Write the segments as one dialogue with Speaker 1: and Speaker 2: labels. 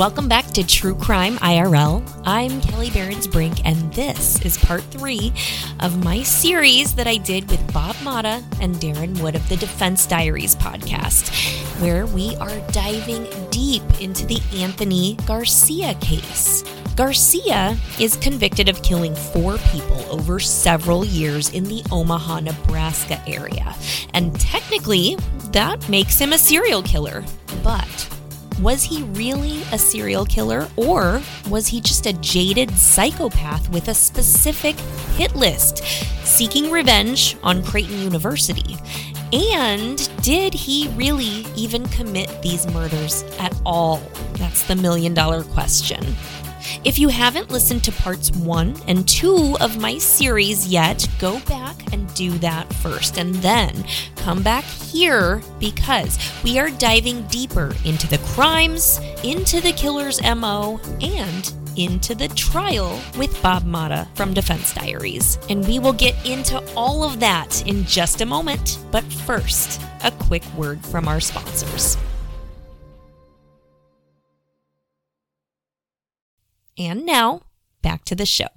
Speaker 1: Welcome back to True Crime IRL. I'm Kelly Barons Brink, and this is part three of my series that I did with Bob Motta and Darren Wood of the Defense Diaries podcast, where we are diving deep into the Anthony Garcia case. Garcia is convicted of killing four people over several years in the Omaha, Nebraska area. And technically, that makes him a serial killer. But was he really a serial killer, or was he just a jaded psychopath with a specific hit list, seeking revenge on Creighton University? And did he really even commit these murders at all? That's the million dollar question. If you haven't listened to parts one and two of my series yet, go back and do that first, and then come back here because we are diving deeper into the crimes, into the killer's MO, and into the trial with Bob Motta from Defense Diaries. And we will get into all of that in just a moment. But first, a quick word from our sponsors. And now, back to the show.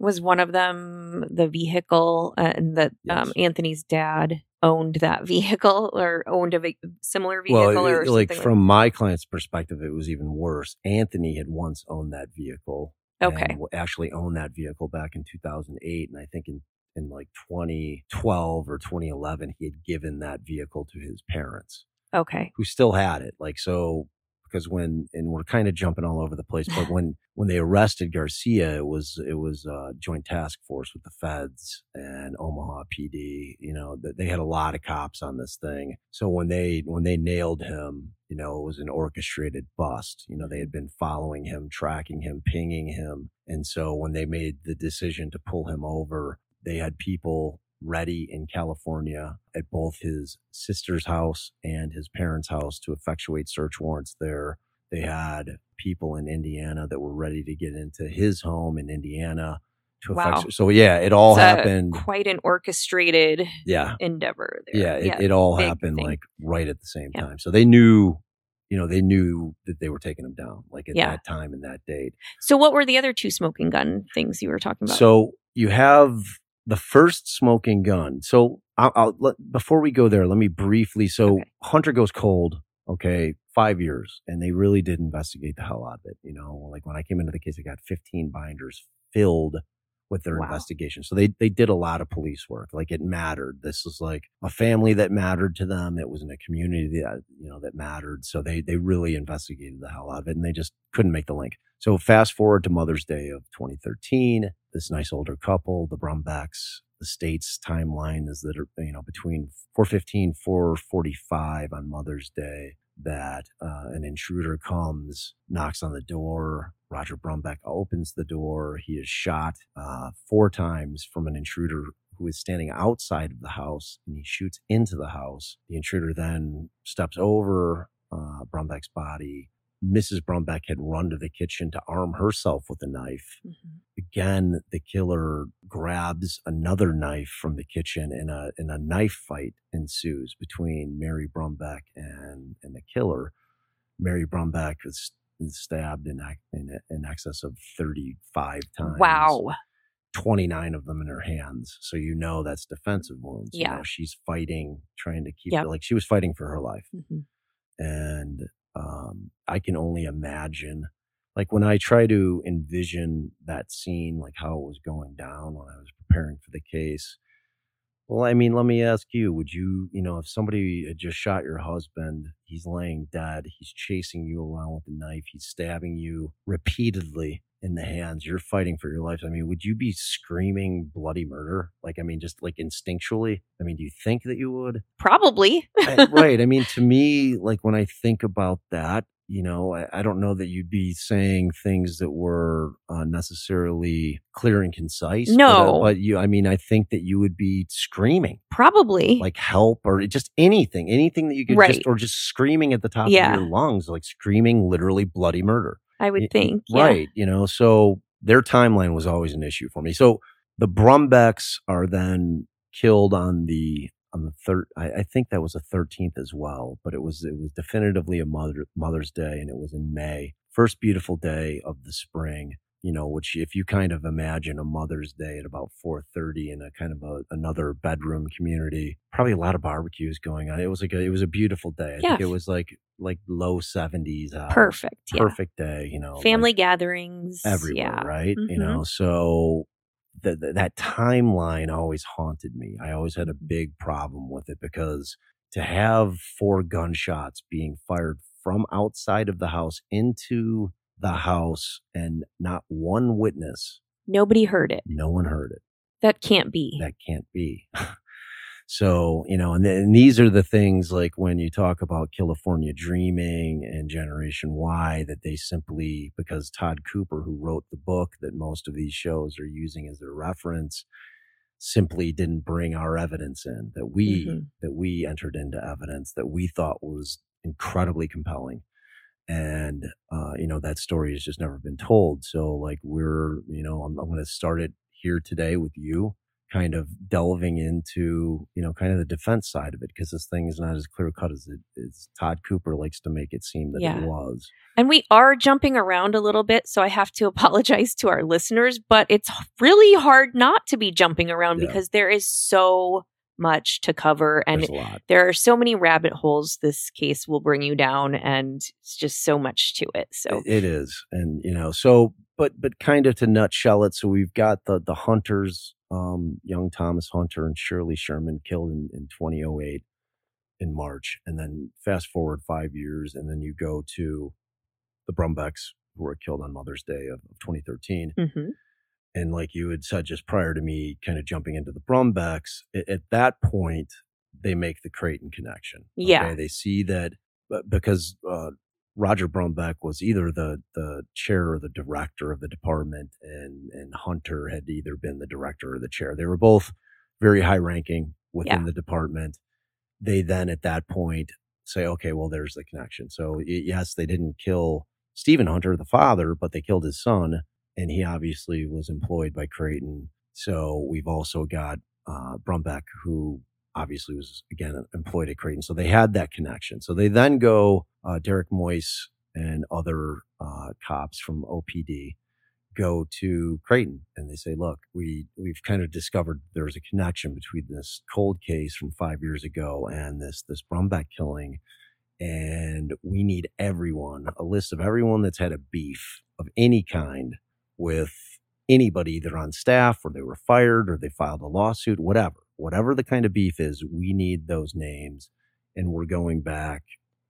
Speaker 1: Was one of them the vehicle uh, and that
Speaker 2: Yes.
Speaker 1: um, Anthony's dad owned that vehicle or owned a ve- similar vehicle
Speaker 2: well,
Speaker 1: or
Speaker 2: it- like
Speaker 1: something?
Speaker 2: from my client's perspective, it was even worse. Anthony had once owned that vehicle.
Speaker 1: Okay.
Speaker 2: w- actually owned that vehicle back in 2008. And I think in, in like 2012 or 2011, he had given that vehicle to his parents
Speaker 1: okay.
Speaker 2: who still had it. Like, so, because when, and we're kind of jumping all over the place, but when, when they arrested Garcia, it was, it was a joint task force with the feds and Omaha PD, you know, that they had a lot of cops on this thing. So when they, when they nailed him, you know, it was an orchestrated bust. You know, they had been following him, tracking him, pinging him. And so when they made the decision to pull him over, they had people ready in California at both his sister's house and his parents' house to effectuate search warrants there. They had people in Indiana that were ready to get into his home in Indiana to
Speaker 1: Wow.
Speaker 2: effectuate. So yeah, it all
Speaker 1: It's
Speaker 2: happened.
Speaker 1: quite an orchestrated
Speaker 2: Yeah.
Speaker 1: endeavor there.
Speaker 2: Yeah. It, it all happened
Speaker 1: thing.
Speaker 2: like right at the same
Speaker 1: Yeah.
Speaker 2: time. So they knew, you know, they knew that they were taking him down like at
Speaker 1: Yeah.
Speaker 2: that time and that date.
Speaker 1: So, what were the other two smoking gun things you were talking about?
Speaker 2: So you have the first smoking gun. So I'll, I'll let, before we go there, let me briefly. So
Speaker 1: Okay.
Speaker 2: Hunter goes cold. Okay, five years, and they really did investigate the hell out of it. You know, like when I came into the case, I got 15 binders filled with their
Speaker 1: Wow.
Speaker 2: investigation. So they they did a lot of police work. Like it mattered. This was like a family that mattered to them. It was in a community that uh, you know that mattered. So they they really investigated the hell out of it, and they just couldn't make the link. So fast forward to Mother's Day of 2013. This nice older couple, the Brumbacks, the state's timeline is that you know between 415 445 on Mother's Day that uh, an intruder comes, knocks on the door. Roger Brumback opens the door. He is shot uh, four times from an intruder who is standing outside of the house, and he shoots into the house. The intruder then steps over uh, Brumback's body. Mrs. Brumback had run to the kitchen to arm herself with a knife
Speaker 1: Mhm.
Speaker 2: again the killer grabs another knife from the kitchen and a and a knife fight ensues between Mary Brumback and and the killer. Mary Brumback is, stabbed in, in in excess of 35 times.
Speaker 1: Wow.
Speaker 2: 29 of them in her hands. So you know that's defensive wounds. You
Speaker 1: Yeah.
Speaker 2: know, she's fighting, trying to keep
Speaker 1: Yep.
Speaker 2: like she was fighting for her life
Speaker 1: Mhm.
Speaker 2: and um, I can only imagine, like when I try to envision that scene, like how it was going down when I was preparing for the case. Well, I mean, let me ask you: Would you, you know, if somebody had just shot your husband, he's laying dead, he's chasing you around with a knife, he's stabbing you repeatedly in the hands, you're fighting for your life. I mean, would you be screaming bloody murder? Like, I mean, just like instinctually? I mean, do you think that you would?
Speaker 1: Probably.
Speaker 2: I- right. I mean, to me, like when I think about that, you know, I, I don't know that you'd be saying things that were uh, necessarily clear and concise. but, uh,
Speaker 1: No.
Speaker 2: but you, I mean, I think that you would be screaming
Speaker 1: Probably.
Speaker 2: like help or just anything, anything that you could
Speaker 1: Right.
Speaker 2: just, or just screaming at the top
Speaker 1: Yeah.
Speaker 2: of your lungs, like screaming literally bloody murder.
Speaker 1: I would think. Yeah.
Speaker 2: Right. You know, so their timeline was always an issue for me. So the Brumbacks are then killed on the on the third. I, I think that was the thirteenth as well, but it was it was definitively a mother Mother's Day, and it was in May. First beautiful day of the spring you know, which if you kind of imagine a Mother's Day at about 4:30 in a kind of a, another bedroom community, probably a lot of barbecues going on. It was like a, it was a beautiful day. I yeah. think it was like like low 70s.
Speaker 1: Out, perfect.
Speaker 2: Perfect yeah. day. You know,
Speaker 1: family like gatherings
Speaker 2: everywhere,
Speaker 1: yeah.
Speaker 2: right? Mm-hmm. You know, so the, the, that timeline always haunted me. I always had a big problem with it because to have four gunshots being fired from outside of the house into the house and not one witness.
Speaker 1: Nobody heard it.
Speaker 2: No one heard it.
Speaker 1: That can't be.
Speaker 2: That can't be. so, you know, and, th- and these are the things like when you talk about California Dreaming and Generation Why that they simply, because Todd Cooper, who wrote the book that most of these shows are using as their reference, simply didn't bring our evidence in that we mm-hmm. that we entered into evidence that we thought was incredibly compelling. And uh, you know that story has just never been told. So like we're you know i'm, I'm going to start it here today with you kind of delving into you know kind of the defense side of it because this thing is not as clear cut as it is todd cooper likes to make it seem that yeah. it was
Speaker 1: and we are jumping around a little bit so i have to apologize to our listeners but it's really hard not to be jumping around yeah. because there is so much to cover and there are so many rabbit holes this case will bring you down and it's just so much to it so
Speaker 2: it is and you know so but but kind of to nutshell it so we've got the the hunters um young thomas hunter and shirley sherman killed in, in 2008 in march and then fast forward five years and then you go to the brumbacks who were killed on mother's day of, of 2013 mm-hmm and like you had said just prior to me kind of jumping into the Brumbacks, at, at that point, they make the Creighton connection.
Speaker 1: Okay? Yeah.
Speaker 2: They see that because uh, Roger Brumback was either the, the chair or the director of the department, and, and Hunter had either been the director or the chair. They were both very high ranking within yeah. the department. They then at that point say, okay, well, there's the connection. So, yes, they didn't kill Stephen Hunter, the father, but they killed his son and he obviously was employed by Creighton. So we've also got uh, Brumback, who obviously was again employed at Creighton. So they had that connection. So they then go, uh, Derek Mois and other uh, cops from OPD go to Creighton and they say, look, we, we've kind of discovered there's a connection between this cold case from five years ago and this, this Brumback killing. And we need everyone, a list of everyone that's had a beef of any kind with anybody either on staff or they were fired or they filed a lawsuit, whatever, whatever the kind of beef is, we need those names. And we're going back,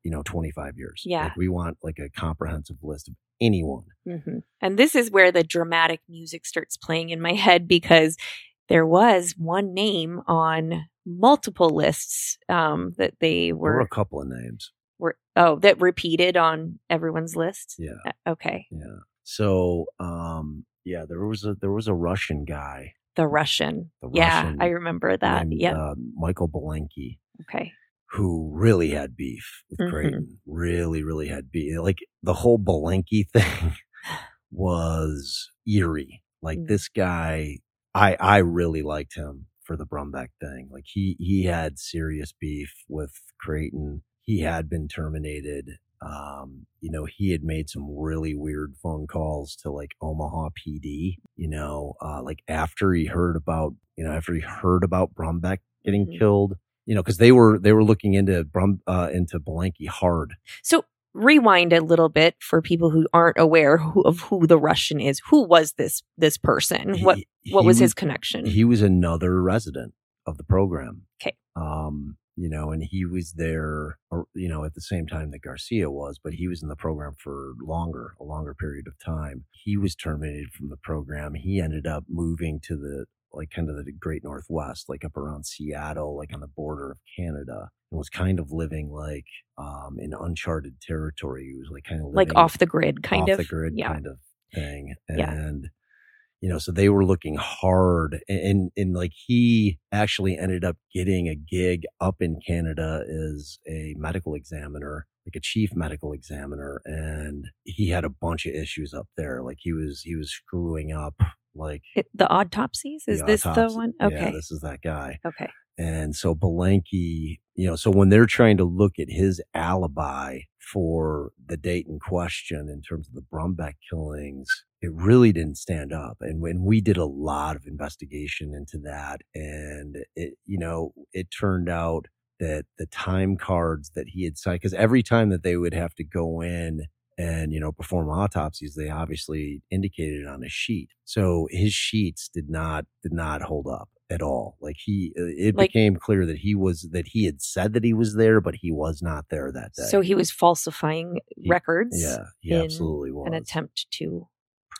Speaker 2: you know, 25 years.
Speaker 1: Yeah.
Speaker 2: Like we want like a comprehensive list of anyone.
Speaker 1: Mm-hmm. And this is where the dramatic music starts playing in my head because there was one name on multiple lists um, that they were.
Speaker 2: There were a couple of names.
Speaker 1: Were oh that repeated on everyone's list.
Speaker 2: Yeah.
Speaker 1: Uh, okay.
Speaker 2: Yeah. So, um, yeah, there was a there was a Russian guy.
Speaker 1: The Russian. The yeah, Russian I remember that. Yeah. Uh,
Speaker 2: Michael Belenky.
Speaker 1: Okay.
Speaker 2: Who really had beef with mm-hmm. Creighton? Really, really had beef. Like the whole Belenky thing was eerie. Like mm-hmm. this guy, I I really liked him for the Brumback thing. Like he he had serious beef with Creighton. He had been terminated um, you know, he had made some really weird phone calls to like Omaha PD, you know, uh, like after he heard about, you know, after he heard about Brumback getting mm-hmm. killed, you know, cause they were, they were looking into Brum, uh, into Belenky hard.
Speaker 1: So rewind a little bit for people who aren't aware who, of who the Russian is. Who was this, this person? He, what, what was, was his connection?
Speaker 2: He was another resident of the program.
Speaker 1: Okay.
Speaker 2: Um, you know, and he was there, you know, at the same time that Garcia was, but he was in the program for longer, a longer period of time. He was terminated from the program. He ended up moving to the, like, kind of the great Northwest, like up around Seattle, like on the border of Canada, and was kind of living like um, in uncharted territory. He was like kind of
Speaker 1: like off the grid, kind
Speaker 2: off
Speaker 1: of.
Speaker 2: the grid yeah. kind of thing. And, yeah you know, so they were looking hard and, and like he actually ended up getting a gig up in Canada as a medical examiner, like a chief medical examiner. And he had a bunch of issues up there. Like he was, he was screwing up Like
Speaker 1: It- the autopsies? Is
Speaker 2: the
Speaker 1: this the
Speaker 2: autopsy-
Speaker 1: one?
Speaker 2: Yeah,
Speaker 1: Okay.
Speaker 2: this is that guy.
Speaker 1: okay.
Speaker 2: And so Belenky, you know, so when they're trying to look at his alibi for the date in question in terms of the Brumback killings, it really didn't stand up. And when we did a lot of investigation into that, and it, you know, it turned out that the time cards that he had signed, because every time that they would have to go in and you know perform autopsies they obviously indicated it on a sheet. So his sheets did not did not hold up at all. Like he uh, it
Speaker 1: Like-
Speaker 2: became clear that he was that he had said that he was there but he was not there that day.
Speaker 1: So he was falsifying
Speaker 2: He-
Speaker 1: records
Speaker 2: yeah he absolutely was.
Speaker 1: an attempt to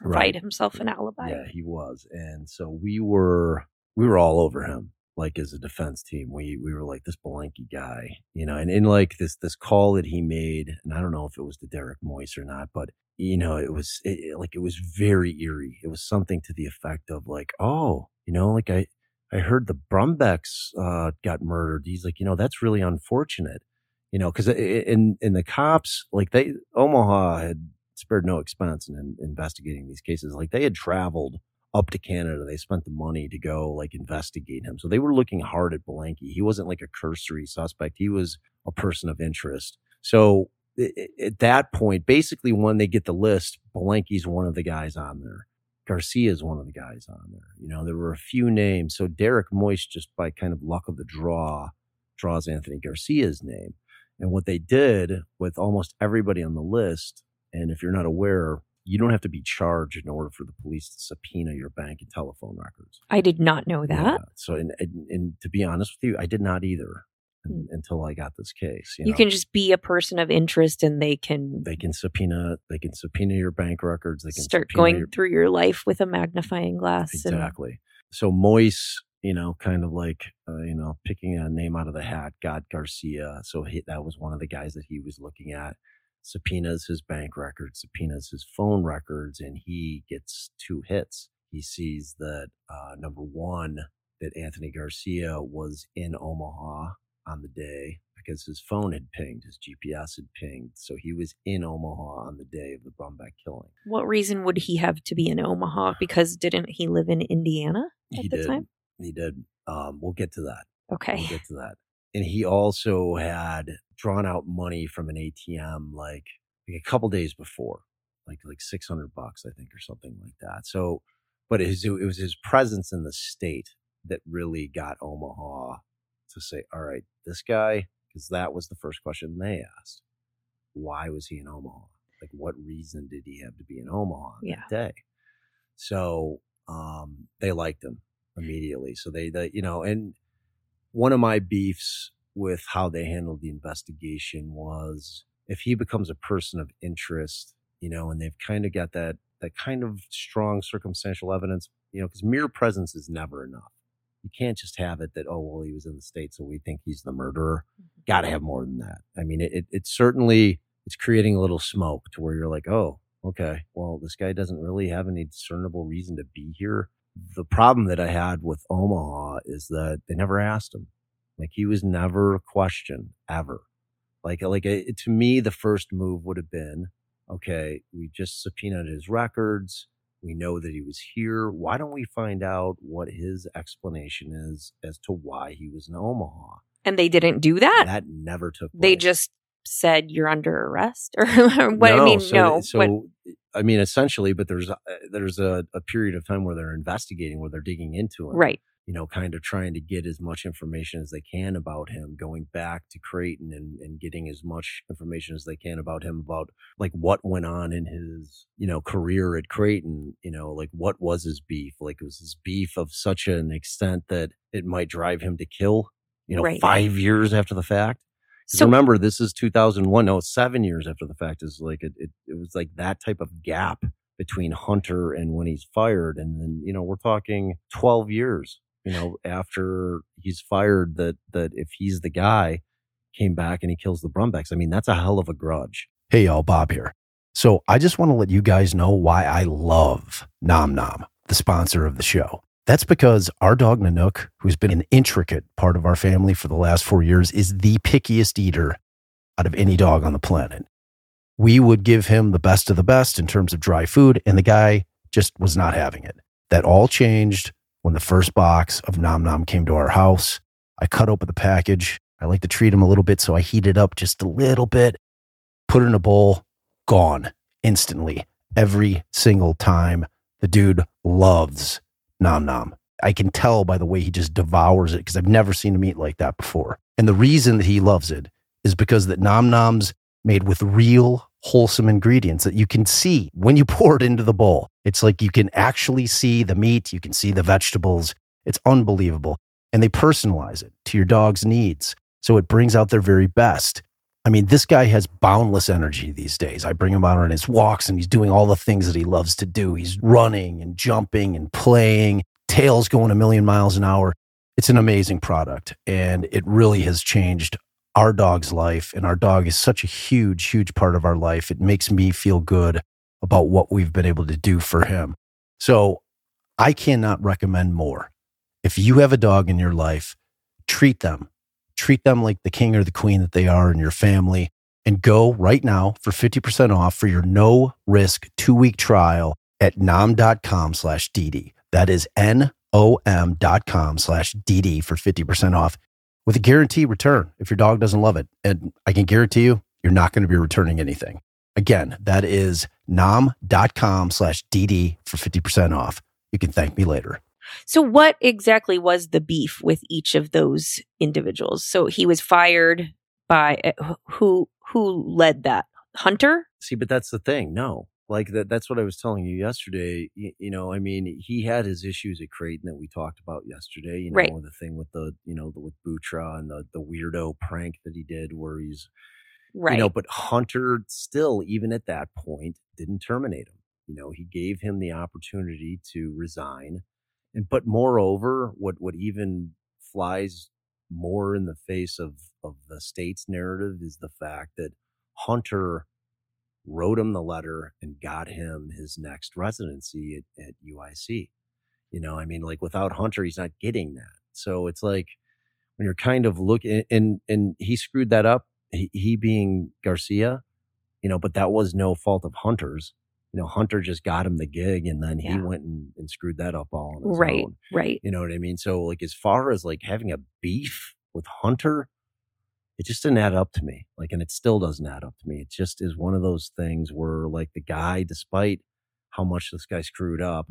Speaker 1: provide
Speaker 2: Right.
Speaker 1: himself an alibi.
Speaker 2: yeah he was. And so we were we were all over him like as a defense team we we were like this Belenky guy you know and in like this this call that he made and I don't know if it was to Derek Mois or not but you know it was it, like it was very eerie. It was something to the effect of like oh you know like I I heard the Brumbacks uh got murdered. He's like you know that's really unfortunate you know because in in the cops like they Omaha had spared no expense in, in investigating these cases. Like they had traveled up to Canada. They spent the money to go like investigate him. So they were looking hard at Belenky. He wasn't like a cursory suspect. He was a person of interest. So at that point, basically when they get the list, Belenky's one of the guys on there. Garcia is one of the guys on there. You know, there were a few names. So Derek Mois, just by kind of luck of the draw, draws Anthony Garcia's name. And what they did with almost everybody on the list, and if you're not aware, you don't have to be charged in order for the police to subpoena your bank and telephone records.
Speaker 1: I did not know that.
Speaker 2: Yeah. So, and, and, and to be honest with you, I did not either
Speaker 1: Hmm.
Speaker 2: until I got this case. You,
Speaker 1: You
Speaker 2: know?
Speaker 1: can just be a person of interest and they can
Speaker 2: they can subpoena, they can subpoena your bank records. They can
Speaker 1: start going
Speaker 2: your,
Speaker 1: through your life with a magnifying glass. and-
Speaker 2: Exactly. So Mois, you know, kind of like, uh, you know, picking a name out of the hat, got Garcia. So he, that was one of the guys that he was looking at. Subpoenas his bank records, subpoenas his phone records, and he gets two hits. He sees that, uh, number one, that Anthony Garcia was in Omaha on the day because his phone had pinged, his GPS had pinged. So he was in Omaha on the day of the Brumback killing.
Speaker 1: What reason would he have to be in Omaha? Because didn't he live in Indiana at
Speaker 2: he
Speaker 1: the
Speaker 2: did.
Speaker 1: time?
Speaker 2: He did. Um, we'll get to that.
Speaker 1: Okay.
Speaker 2: We'll get to that. And he also had drawn out money from an ATM like, like a couple days before, like like six hundred bucks, I think, or something like that. So, but his, it was his presence in the state that really got Omaha to say, "All right, this guy," because that was the first question they asked. Why was he in Omaha? Like, what reason did he have to be in Omaha on
Speaker 1: Yeah.
Speaker 2: that day? So, um, they liked him immediately. So they, they, you know, and one of my beefs with how they handled the investigation was if he becomes a person of interest, you know, and they've kind of got that that kind of strong circumstantial evidence, you know, because mere presence is never enough. You can't just have it that oh well he was in the state so we think he's the murderer. Mm-hmm. Got to have more than that. I mean, it, it it's certainly it's creating a little smoke to where you're like, oh, okay, well this guy doesn't really have any discernible reason to be here. The problem that I had with Omaha is that they never asked him. Like he was never questioned ever. Like uh, like it, to me, the first move would have been, okay, we just subpoenaed his records. We know that he was here. Why don't we find out what his explanation is as to why he was in Omaha?
Speaker 1: And they didn't do that.
Speaker 2: That never took place.
Speaker 1: they just said you're under arrest or what I mean
Speaker 2: so,
Speaker 1: no.
Speaker 2: So
Speaker 1: what-
Speaker 2: I mean, essentially, but there's a, there's a, a period of time where they're investigating, where they're digging into him,
Speaker 1: right.
Speaker 2: You know, kind of trying to get as much information as they can about him, going back to Creighton and, and getting as much information as they can about him, about like what went on in his, you know, career at Creighton. You know, like what was his beef? Like was his beef of such an extent that it might drive him to kill? You know,
Speaker 1: Right.
Speaker 2: five years after the fact.
Speaker 1: So
Speaker 2: remember, this is 2001. No, seven years after the fact is like it, it. It was like that type of gap between Hunter and when he's fired, and then you know we're talking 12 years. You know, after he's fired, that that if he's the guy, came back and he kills the Brumbacks. I mean, that's a hell of a grudge.
Speaker 3: Hey, y'all, Bob here. So I just want to let you guys know why I love Nom Nom, the sponsor of the show. That's because our dog Nanook, who's been an intricate part of our family for the last four years, is the pickiest eater out of any dog on the planet. We would give him the best of the best in terms of dry food, and the guy just was not having it. That all changed when the first box of Nom Nom came to our house. I cut open the package. I like to treat him a little bit, so I heat it up just a little bit, put it in a bowl, gone instantly every single time. The dude loves Nom Nom. I can tell by the way he just devours it because I've never seen him eat like that before. And the reason that he loves it is because that Nom Nom's made with real wholesome ingredients that you can see when you pour it into the bowl. It's like you can actually see the meat, you can see the vegetables. It's unbelievable. And they personalize it to your dog's needs. So it brings out their very best. I mean, this guy has boundless energy these days. I bring him out on his walks and he's doing all the things that he loves to do. He's running and jumping and playing, tails going a million miles an hour. It's an amazing product and it really has changed our dog's life. And our dog is such a huge, huge part of our life. It makes me feel good about what we've been able to do for him. So I cannot recommend more. If you have a dog in your life, treat them treat them like the king or the queen that they are in your family and go right now for 50% off for your no risk two week trial at nom.com slash DD. That is N-O-M dot com slash DD for 50% off with a guarantee return if your dog doesn't love it. And I can guarantee you, you're not going to be returning anything. Again, that is nom.com slash DD for 50% off. You can thank me later.
Speaker 1: So, what exactly was the beef with each of those individuals? So, he was fired by uh, who? Who led that? Hunter?
Speaker 2: See, but that's the thing. No, like that. That's what I was telling you yesterday. You, you, know, I mean, he had his issues at Creighton that we talked about yesterday. You know,
Speaker 1: right.
Speaker 2: the thing with the, you know, the, with Bewtra and the the weirdo prank that he did, where he's,
Speaker 1: right.
Speaker 2: You know, but Hunter still, even at that point, didn't terminate him. You know, he gave him the opportunity to resign and but moreover, what what even flies more in the face of of the state's narrative is the fact that Hunter wrote him the letter and got him his next residency at, at UIC. You know, I mean, like without Hunter, he's not getting that. So it's like when you're kind of looking and and he screwed that up. He, he being Garcia, you know, but that was no fault of Hunter's you know, Hunter just got him the gig and then he yeah. went and, and, screwed that up all on his
Speaker 1: right,
Speaker 2: own.
Speaker 1: Right.
Speaker 2: You know what I mean? So like as far as like having a beef with Hunter, it just didn't add up to me. Like, and it still doesn't add up to me. It just is one of those things where like the guy, despite how much this guy screwed up,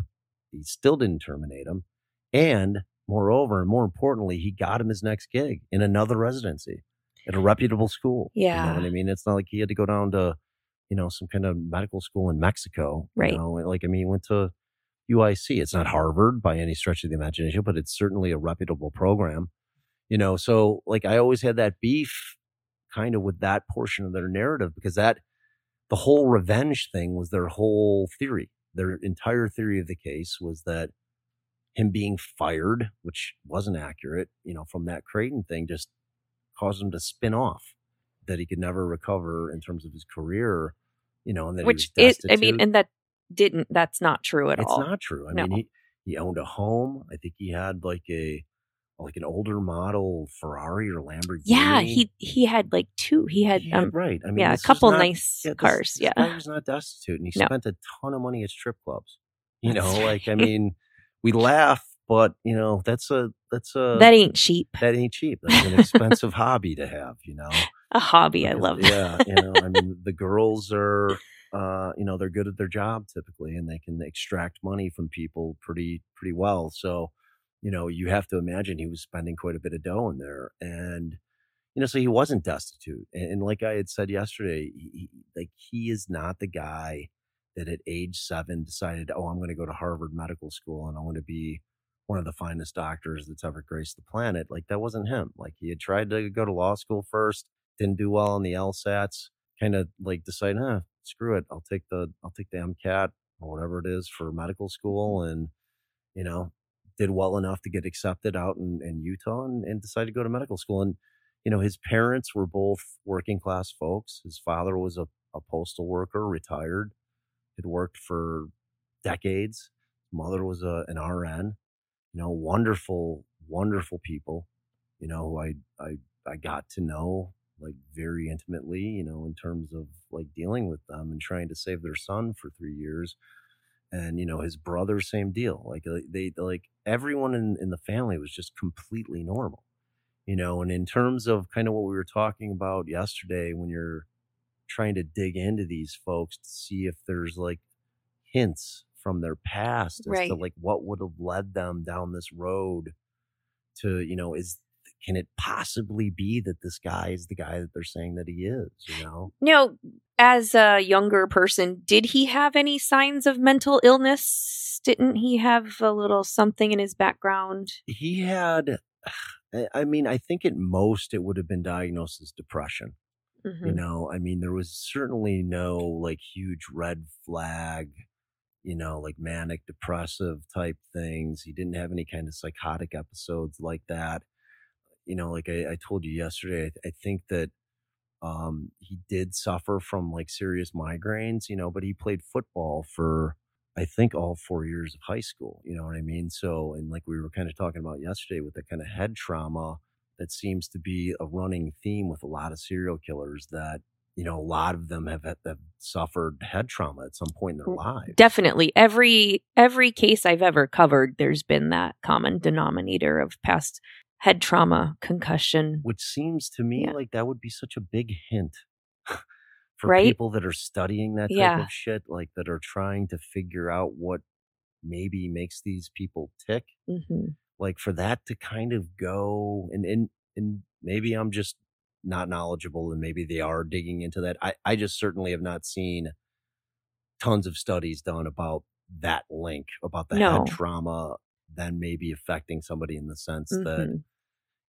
Speaker 2: he still didn't terminate him. And moreover, and more importantly, he got him his next gig in another residency at a reputable school.
Speaker 1: Yeah.
Speaker 2: You know what I mean? It's not like he had to go down to you know, some kind of medical school in Mexico.
Speaker 1: Right.
Speaker 2: You know, like, I mean, he went to UIC. It's not Harvard by any stretch of the imagination, but it's certainly a reputable program. You know, so like I always had that beef kind of with that portion of their narrative because that the whole revenge thing was their whole theory. Their entire theory of the case was that him being fired, which wasn't accurate, you know, from that Creighton thing just caused him to spin off that he could never recover in terms of his career you know, and then
Speaker 1: which is, I mean, and that didn't, that's not true at
Speaker 2: it's
Speaker 1: all.
Speaker 2: It's not true. I
Speaker 1: no.
Speaker 2: mean, he, he owned a home. I think he had like a, like an older model Ferrari or Lamborghini.
Speaker 1: Yeah, he he had like two. He had, had
Speaker 2: um right. I mean,
Speaker 1: yeah, a couple not, nice
Speaker 2: yeah,
Speaker 1: cars.
Speaker 2: This,
Speaker 1: yeah,
Speaker 2: was not destitute, and he
Speaker 1: no.
Speaker 2: spent a ton of money at strip clubs. You know, like I mean, we laugh, but you know, that's a that's a
Speaker 1: that ain't cheap.
Speaker 2: That ain't cheap. That's an expensive hobby to have. You know,
Speaker 1: a hobby. I love.
Speaker 2: Yeah, you know, I mean, the girls are uh, you know, they're good at their job typically and they can extract money from people pretty, pretty well. So, you know, you have to imagine he was spending quite a bit of dough in there. And, you know, so he wasn't destitute. And, and like I had said yesterday, he, like he is not the guy that at age seven decided, oh, I'm going to go to Harvard Medical School and I want to be one of the finest doctors that's ever graced the planet. Like that wasn't him. Like he had tried to go to law school first, didn't do well on the LSATs, kind of like decided, huh, screw it. I'll take the, I'll take the MCAT or whatever it is for medical school. And, you know, did well enough to get accepted out in, in Utah and, and decided to go to medical school. And, you know, his parents were both working class folks. His father was a, a postal worker, retired, had worked for decades. Mother was a, an RN, you know, wonderful, wonderful people, you know, who I, I, I got to know like very intimately, you know, in terms of like dealing with them and trying to save their son for three years. and you know his brother same deal like they like everyone in, in the family was just completely normal you know and in terms of kind of what we were talking about yesterday when you're trying to dig into these folks to see if there's like hints from their past as
Speaker 1: Right.
Speaker 2: to like what would have led them down this road to you know is can it possibly be that this guy is the guy that they're saying that he is you know
Speaker 1: Now, as a younger person, did he have any signs of mental illness? Didn't he have a little something in his background?
Speaker 2: he had I- mean i think at most it would have been diagnosed as depression
Speaker 1: Mhm.
Speaker 2: you know i mean there was certainly no like huge red flag you know like manic depressive type things he didn't have any kind of psychotic episodes like that. You know like i, I told you yesterday I, I think that um he did suffer from like serious migraines you know but he played football for i think all four years of high school you know what i mean? So and like we were kind of talking about yesterday with the kind of head trauma that seems to be a running theme with a lot of serial killers that you know a lot of them have, have suffered head trauma at some point in their lives
Speaker 1: Definitely. Every every case I've ever covered, there's been that common denominator of past head trauma, concussion.
Speaker 2: which seems to me
Speaker 1: Yeah.
Speaker 2: like that would be such a big hint for
Speaker 1: Right?
Speaker 2: people that are studying that type
Speaker 1: Yeah.
Speaker 2: of shit like that are trying to figure out what maybe makes these people tick
Speaker 1: hmm
Speaker 2: like for that to kind of go and and and maybe I'm just not knowledgeable and maybe they are digging into that. I, I just certainly have not seen tons of studies done about that link, about the
Speaker 1: No.
Speaker 2: head trauma then maybe affecting somebody in the sense that,
Speaker 1: Mhm.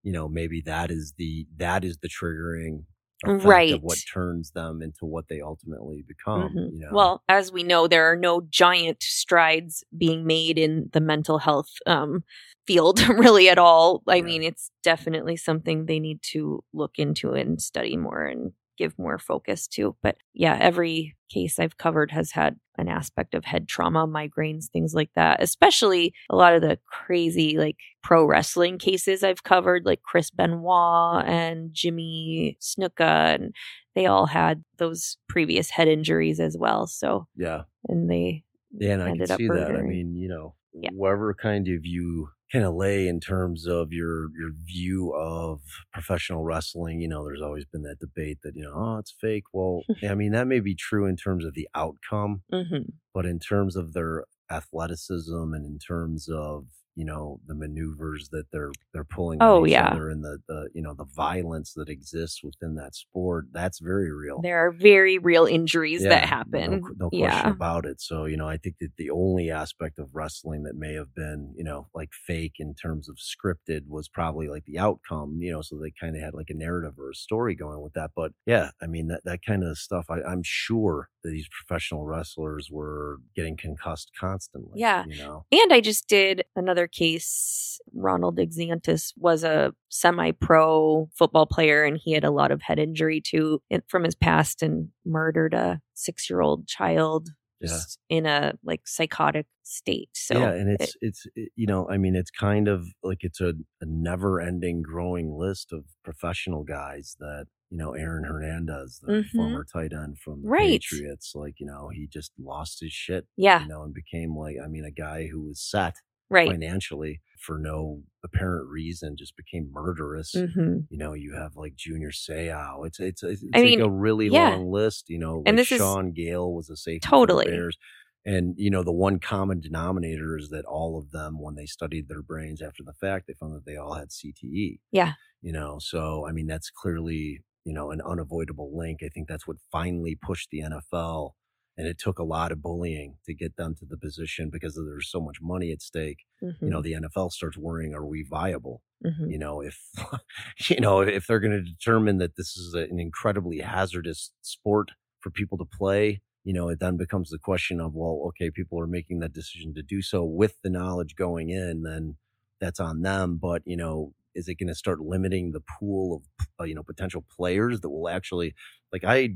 Speaker 2: you know, maybe that is the that is the triggering
Speaker 1: Right.
Speaker 2: what turns them into what they ultimately become.
Speaker 1: Mhm.
Speaker 2: You know?
Speaker 1: Well, as we know, there are no giant strides being made in the mental health um, field, really, at all. I
Speaker 2: Yeah.
Speaker 1: mean, it's definitely something they need to look into and study more and give more focus to. But yeah, every case I've covered has had an aspect of head trauma, migraines, things like that. Especially a lot of the crazy, like pro wrestling cases I've covered, like Chris Benoit and Jimmy Snuka, and they all had those previous head injuries as well. So,
Speaker 2: yeah.
Speaker 1: and they
Speaker 2: Yeah, and I can see that. I mean, you know,
Speaker 1: Yeah.
Speaker 2: wherever kind of you kind of lay in terms of your your view of professional wrestling, you know, there's always been that debate that you know, oh, it's fake. Well, I mean, that may be true in terms of the outcome,
Speaker 1: Mhm.
Speaker 2: but in terms of their athleticism and in terms of you know the maneuvers that they're they're pulling
Speaker 1: Oh,
Speaker 2: each
Speaker 1: yeah.
Speaker 2: other and the the you know the violence that exists within that sport that's very real
Speaker 1: there are very real injuries that happen.
Speaker 2: No, no question
Speaker 1: yeah.
Speaker 2: about it. So, you know, I think that the only aspect of wrestling that may have been, you know, like fake in terms of scripted was probably like the outcome, you know, so they kind of had like a narrative or a story going with that. But yeah, I mean, that, that kind of stuff, I, I'm sure that these professional wrestlers were getting concussed constantly.
Speaker 1: Yeah.
Speaker 2: You know,
Speaker 1: And I just did another case. Ronald Exantus was a semi pro football player and he had a lot of head injury too from his past and murdered a six year old child
Speaker 2: Yeah.
Speaker 1: just in a like psychotic state. So,
Speaker 2: yeah, and
Speaker 1: it-
Speaker 2: it's it's it, you know, I mean, it's kind of like it's a, a never-ending, growing list of professional guys that you know, Aaron Hernandez, the
Speaker 1: Mhm.
Speaker 2: former tight end from the
Speaker 1: Right.
Speaker 2: Patriots, like you know, he just lost his shit,
Speaker 1: yeah,
Speaker 2: you know, and became like, I mean, a guy who was set
Speaker 1: right.
Speaker 2: financially for no apparent reason, just became murderous.
Speaker 1: hmm
Speaker 2: You know, you have like Junior Seau. It's it's it's, like
Speaker 1: mean,
Speaker 2: a really
Speaker 1: yeah.
Speaker 2: long list. You know,
Speaker 1: And
Speaker 2: like
Speaker 1: this is-
Speaker 2: Sean Gale was a safety
Speaker 1: Totally.
Speaker 2: for the Bears. And you know, the one common denominator is that all of them, when they studied their brains after the fact, they found that they all had CTE.
Speaker 1: Yeah.
Speaker 2: You know, so I mean, that's clearly you know an unavoidable link. I think that's what finally pushed the NFL, and it took a lot of bullying to get them to the position because there's so much money at stake. You know, the NFL starts worrying: Are we viable?
Speaker 1: Mhm.
Speaker 2: you know if you know if they're going to determine that this is an incredibly hazardous sport for people to play you know it then becomes the question of well okay people are making that decision to do so with the knowledge going in then that's on them but you know is it going to start limiting the pool of uh, you know potential players that will actually like i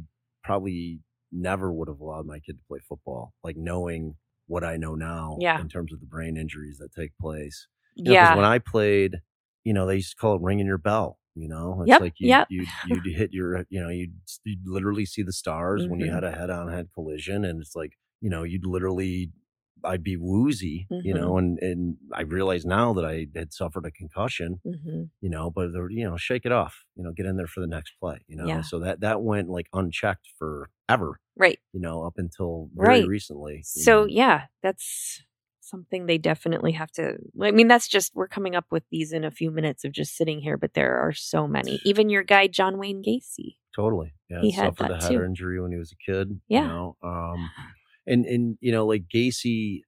Speaker 2: probably never would have allowed my kid to play football like knowing what i know now
Speaker 1: Yeah.
Speaker 2: in terms of the brain injuries that take place you know,
Speaker 1: yeah.
Speaker 2: when I played, you know, they used to call it ringing your bell. You know, it's
Speaker 1: Yep,
Speaker 2: like you
Speaker 1: yep.
Speaker 2: you you'd hit your, you know, you'd, you'd literally see the stars when you
Speaker 1: Mhm.
Speaker 2: had a head-on head collision, and it's like, you know, you'd literally I'd be woozy, you
Speaker 1: Mhm.
Speaker 2: know, and and I realized now that I had suffered a concussion,
Speaker 1: hmm
Speaker 2: you know, but there, you know, shake it off, you know, get in there for the next play, you know.
Speaker 1: Yeah.
Speaker 2: So that that went like unchecked forever,
Speaker 1: Right.
Speaker 2: you know, up until very
Speaker 1: Right.
Speaker 2: recently.
Speaker 1: So
Speaker 2: know.
Speaker 1: yeah, that's something they definitely have to. I mean, that's just we're coming up with these in a few minutes of just sitting here, but there are so many. Even your guy John Wayne Gacy.
Speaker 2: Totally. Yeah.
Speaker 1: He had
Speaker 2: suffered a head
Speaker 1: too.
Speaker 2: injury when he was a kid.
Speaker 1: Yeah.
Speaker 2: You know? Um and and you know, like Gacy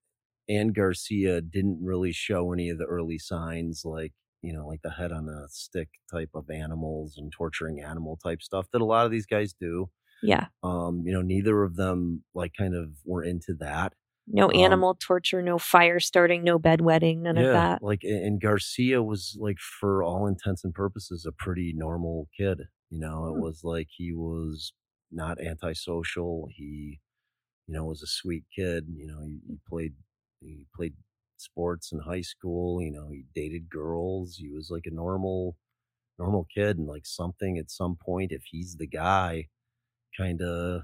Speaker 2: and Garcia didn't really show any of the early signs like, you know, like the head on a stick type of animals and torturing animal type stuff that a lot of these guys do.
Speaker 1: Yeah.
Speaker 2: Um, you know, neither of them like kind of were into that.
Speaker 1: No
Speaker 2: Um,
Speaker 1: animal torture, no fire starting, no bedwetting, none of that.
Speaker 2: Like and Garcia was like for all intents and purposes a pretty normal kid. You know, it
Speaker 1: Hmm.
Speaker 2: was like he was not antisocial. He, you know, was a sweet kid. You know, he, he played he played sports in high school, you know, he dated girls. He was like a normal normal kid and like something at some point if he's the guy kind of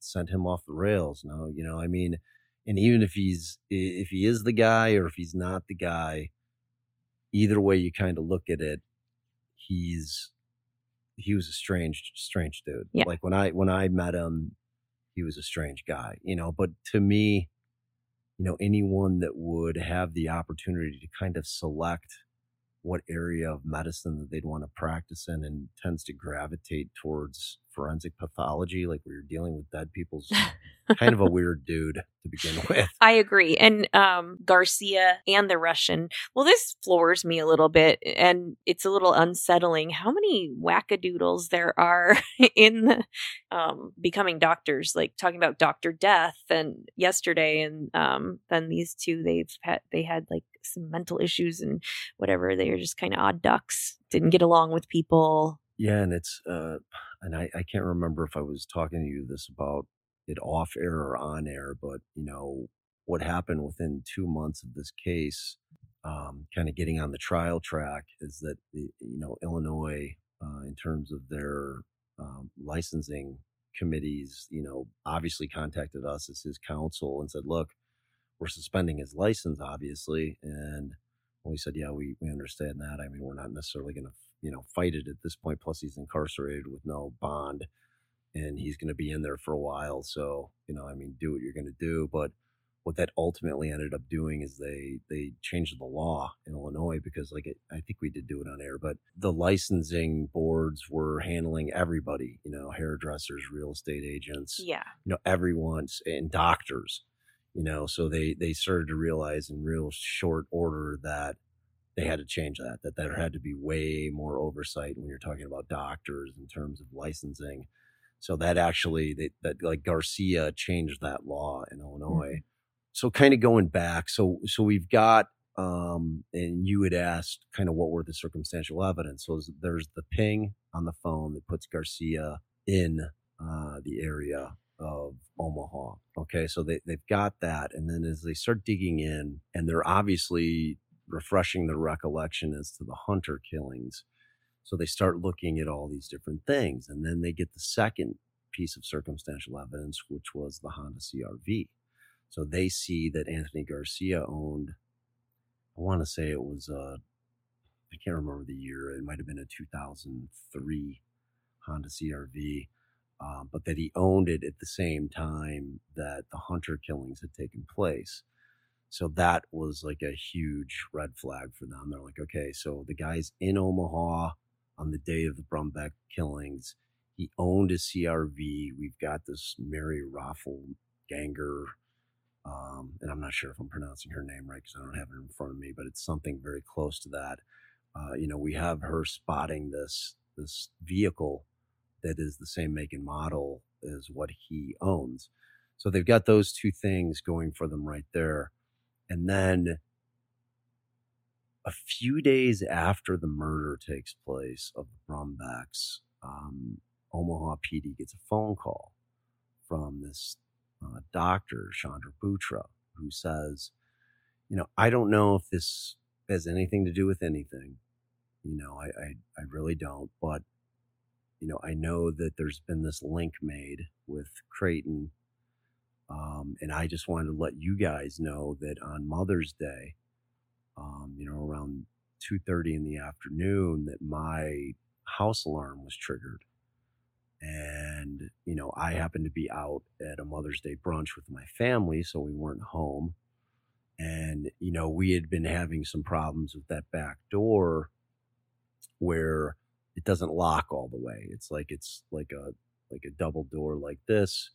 Speaker 2: sent him off the rails. No, you know, I mean, and even if he's if he is the guy or if he's not the guy, either way you kind of look at it, he's he was a strange strange dude.
Speaker 1: Yeah.
Speaker 2: Like when I when I met him, he was a strange guy, you know, but to me, you know, anyone that would have the opportunity to kind of select what area of medicine that they'd want to practice in and tends to gravitate towards forensic pathology, like where you're dealing with dead people's kind of a weird dude to begin with.
Speaker 1: I agree. And um, Garcia and the Russian. Well, this floors me a little bit, and it's a little unsettling how many wackadoodles there are in the um, becoming doctors. Like talking about Doctor Death, and yesterday, and um, then these two they've had they had like some mental issues and whatever. They are just kind of odd ducks. Didn't get along with people.
Speaker 2: Yeah, and it's uh and I, I can't remember if I was talking to you this about it off air or on air, but you know, what happened within two months of this case, um, kind of getting on the trial track is that the you know, Illinois, uh, in terms of their um, licensing committees, you know, obviously contacted us as his counsel and said, look, we're suspending his license, obviously. And we said, yeah, we, we understand that. I mean, we're not necessarily going to, you know, fight it at this point. Plus, he's incarcerated with no bond and he's going to be in there for a while. So, you know, I mean, do what you're going to do. But what that ultimately ended up doing is they they changed the law in Illinois because, like, it, I think we did do it on air, but the licensing boards were handling everybody. You know, hairdressers, real estate agents,
Speaker 1: Yeah.
Speaker 2: you know everyone's and doctors you know so they they started to realize in real short order that they had to change that that there had to be way more oversight when you're talking about doctors in terms of licensing so that actually they, that like garcia changed that law in illinois so kind of going back so so we've got um and you had asked kind of what were the circumstantial evidence so there's the ping on the phone that puts garcia in uh, the area of Omaha. Okay, so they, they've got that. And then as they start digging in, and they're obviously refreshing their recollection as to the hunter killings. So they start looking at all these different things. And then they get the second piece of circumstantial evidence, which was the Honda CRV. So they see that Anthony Garcia owned, I want to say it was, uh, I can't remember the year, it might have been a 2003 Honda CRV um, but that he owned it at the same time that the hunter killings had taken place. So that was like a huge red flag for them. They're like, okay, so the guy's in Omaha on the day of the Brumback killings. He owned a CRV. We've got this Mary Raffle Ganger. Um, and I'm not sure if I'm pronouncing her name right because I don't have it in front of me, but it's something very close to that. Uh, you know, we have her spotting this this vehicle that is the same make and model as what he owns. So they've got those two things going for them right there. And then a few days after the murder takes place of the Brumbacks, um, Omaha PD gets a phone call from this uh, doctor, Chhanda Bewtra, who says, you know, I don't know if this has anything to do with anything. You know, I, I, I really don't, but you know, I know that there's been this link made with Creighton Um, and I just wanted to let you guys know that on Mother's Day, um, you know, around 2.30 in the afternoon, that my house alarm was triggered. And, you know, I happened to be out at a Mother's Day brunch with my family, so we weren't home. And, you know, we had been having some problems with that back door where it doesn't lock all the way. It's like it's like a like a double door like this.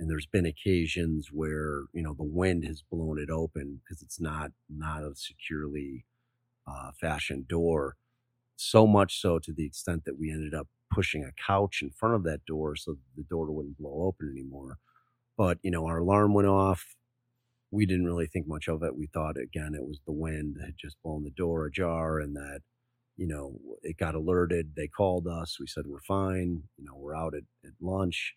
Speaker 2: And there's been occasions where, you know, the wind has blown it open because it's not not a securely uh, fashioned door. So much so to the extent that we ended up pushing a couch in front of that door so the door wouldn't blow open anymore. But, you know, our alarm went off. We didn't really think much of it. We thought, again, it was the wind that had just blown the door ajar and that, you know, it got alerted. They called us. We said, we're fine. You know, we're out at, at lunch.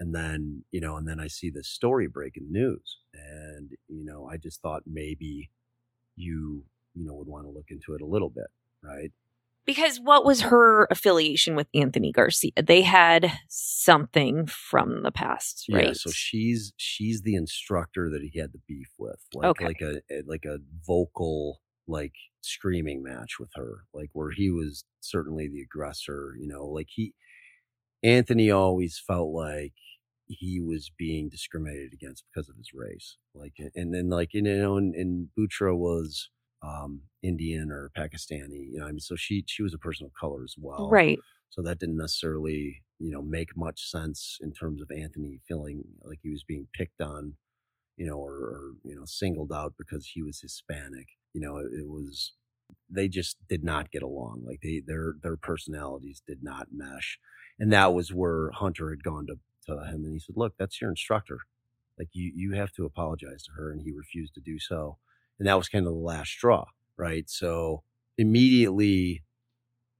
Speaker 2: And then, you know, and then I see this story break in the news. And, you know, I just thought maybe you, you know, would want to look into it a little bit, right?
Speaker 1: Because what was her affiliation with Anthony Garcia? They had something from the past, right?
Speaker 2: Yeah, so she's she's the instructor that he had the beef with, like
Speaker 1: Okay.
Speaker 2: like a, a like a vocal like screaming match with her, like where he was certainly the aggressor. You know, like he Anthony always felt like he was being discriminated against because of his race, like and then like you know, and, and Bewtra was um Indian or Pakistani, you know, I mean, so she she was a person of color as well,
Speaker 1: right.
Speaker 2: so that didn't necessarily, you know, make much sense in terms of Anthony feeling like he was being picked on, you know, or, or you know, singled out because he was Hispanic. You know, it, it was they just did not get along. Like they their their personalities did not mesh, and that was where Hunter had gone to to him and he said, "Look, that's your instructor. Like you you have to apologize to her," and he refused to do so, and that was kind of the last straw, right? So immediately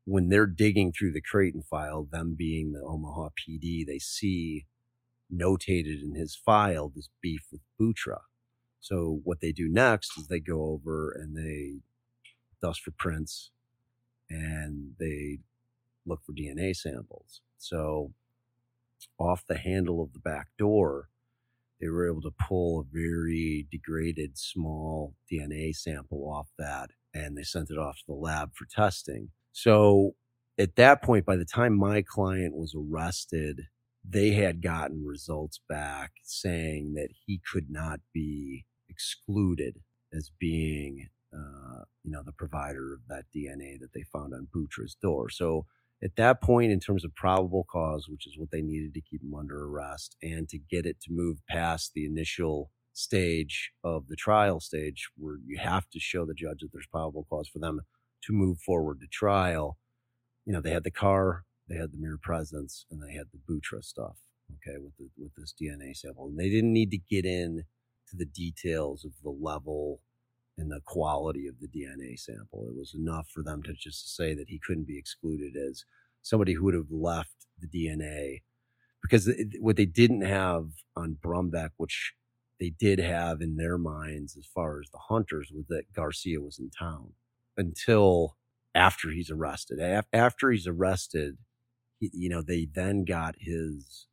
Speaker 2: when they're digging through the Creighton file, them being the Omaha PD, they see notated in his file this beef with Bewtra. So what they do next is they go over and they dust for prints and they look for DNA samples. So off the handle of the back door, they were able to pull a very degraded small DNA sample off that and they sent it off to the lab for testing. So at that point, by the time my client was arrested, they had gotten results back saying that he could not be excluded as being, uh, you know, the provider of that DNA that they found on Bewtra's door. So at that point, in terms of probable cause, which is what they needed to keep him under arrest and to get it to move past the initial stage of the trial stage where you have to show the judge that there's probable cause for them to move forward to trial. You know, they had the car, they had the mere presence, and they had the Bewtra stuff. Okay, with the with this DNA sample, and they didn't need to get in to the details of the level and the quality of the DNA sample. It was enough for them to just say that he couldn't be excluded as somebody who would have left the DNA because what they didn't have on Brumback, which they did have in their minds as far as the hunters, was that Garcia was in town until after he's arrested. After he's arrested, you know, they then got his